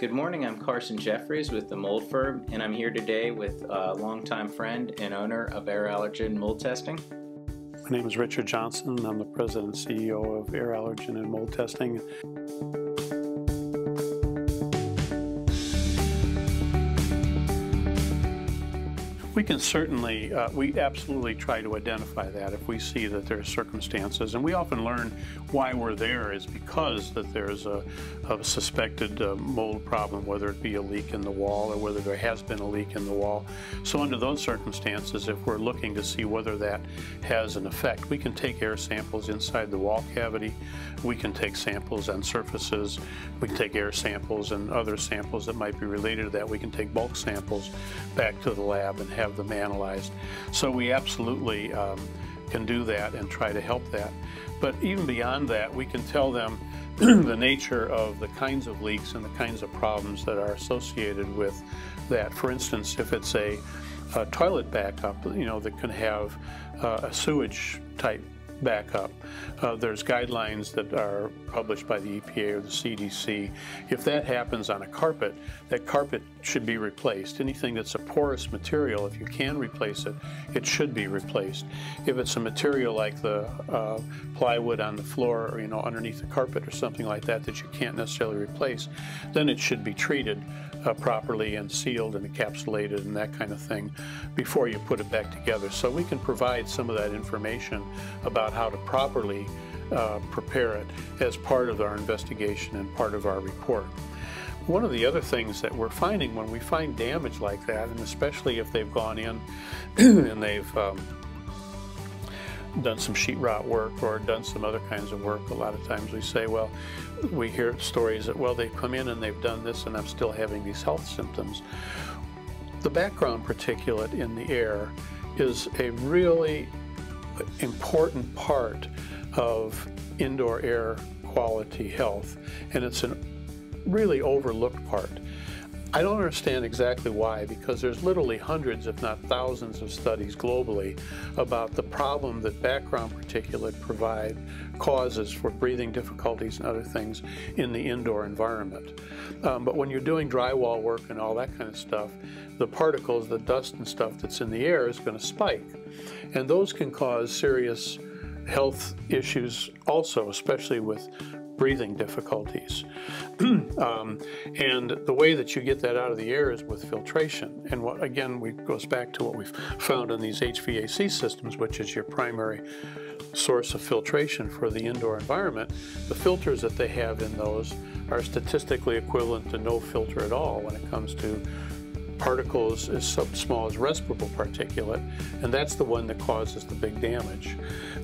Good morning, I'm Carson Jeffries with the Mold Firm, and I'm here today with a longtime friend and owner of Air Allergen Mold Testing. My name is Richard Johnson. I'm the president and CEO of Air Allergen and Mold Testing. We can certainly, uh, we absolutely try to identify that if we see that there are circumstances. And we often learn why we're there is because that there's a, a suspected uh, mold problem, whether it be a leak in the wall or whether there has been a leak in the wall. So under those circumstances, if we're looking to see whether that has an effect, we can take air samples inside the wall cavity. We can take samples on surfaces. We can take air samples and other samples that might be related to that. We can take bulk samples back to the lab and have them analyzed. So we absolutely um, can do that and try to help that. But even beyond that, we can tell them the nature of the kinds of leaks and the kinds of problems that are associated with that. For instance, if it's a, a toilet backup, you know, that can have uh, a sewage type backup. Uh, there's guidelines that are published by the EPA or the CDC. If that happens on a carpet, that carpet should be replaced. Anything that's a porous material, if you can replace it, it should be replaced. If it's a material like the uh, plywood on the floor or you know underneath the carpet or something like that that you can't necessarily replace, then it should be treated uh, properly and sealed and encapsulated and that kind of thing before you put it back together. So we can provide some of that information about how to properly uh, prepare it as part of our investigation and part of our report. One of the other things that we're finding when we find damage like that, and especially if they've gone in and they've um, done some sheetrock work or done some other kinds of work, a lot of times we say, well, we hear stories that, well, they've come in and they've done this and I'm still having these health symptoms. The background particulate in the air is a really important part of indoor air quality health, and it's a really overlooked part. I don't understand exactly why, because there's literally hundreds, if not thousands, of studies globally about the problem that background particulate provide causes for breathing difficulties and other things in the indoor environment. Um, but when you're doing drywall work and all that kind of stuff, the particles, the dust and stuff that's in the air is going to spike. And those can cause serious health issues also, especially with breathing difficulties. um, and the way that you get that out of the air is with filtration. And what again, we goes back to what we've found in these HVAC systems, which is your primary source of filtration for the indoor environment. The filters that they have in those are statistically equivalent to no filter at all when it comes to particles as small as respirable particulate, and that's the one that causes the big damage.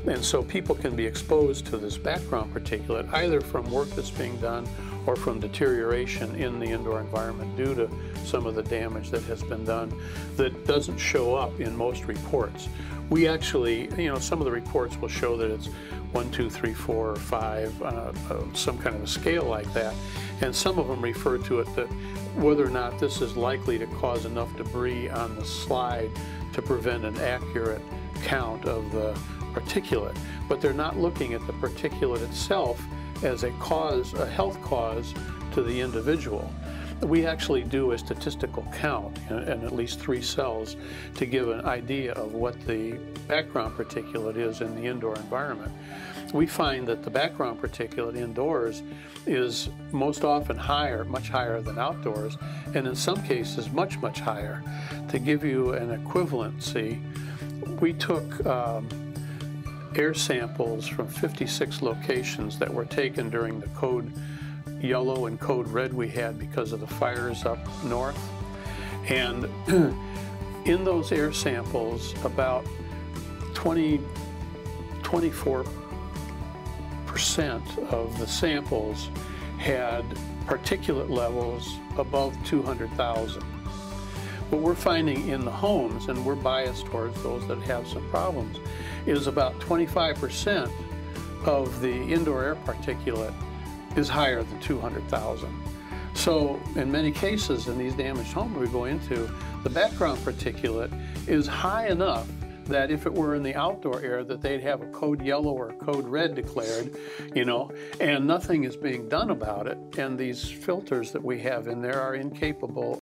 And so people can be exposed to this background particulate either from work that's being done or from deterioration in the indoor environment due to some of the damage that has been done that doesn't show up in most reports. We actually, you know, some of the reports will show that it's one, two, three, four, or five, uh, uh, some kind of a scale like that. And some of them refer to it that whether or not this is likely to cause enough debris on the slide to prevent an accurate count of the particulate. But they're not looking at the particulate itself as a cause, a health cause to the individual. We actually do a statistical count in, in, at least three cells to give an idea of what the background particulate is in the indoor environment. We find that the background particulate indoors is most often higher, much higher than outdoors, and in some cases much, much higher. To give you an equivalency, we took um, air samples from 56 locations that were taken during the code yellow and code red we had because of the fires up north. And in those air samples, about 20, 24 percent of the samples had particulate levels above 200,000. What we're finding in the homes, and we're biased towards those that have some problems, is about 25% of the indoor air particulate is higher than 200,000. So in many cases in these damaged homes we go into, the background particulate is high enough that if it were in the outdoor air, that they'd have a code yellow or code red declared, you know, and nothing is being done about it. And these filters that we have in there are incapable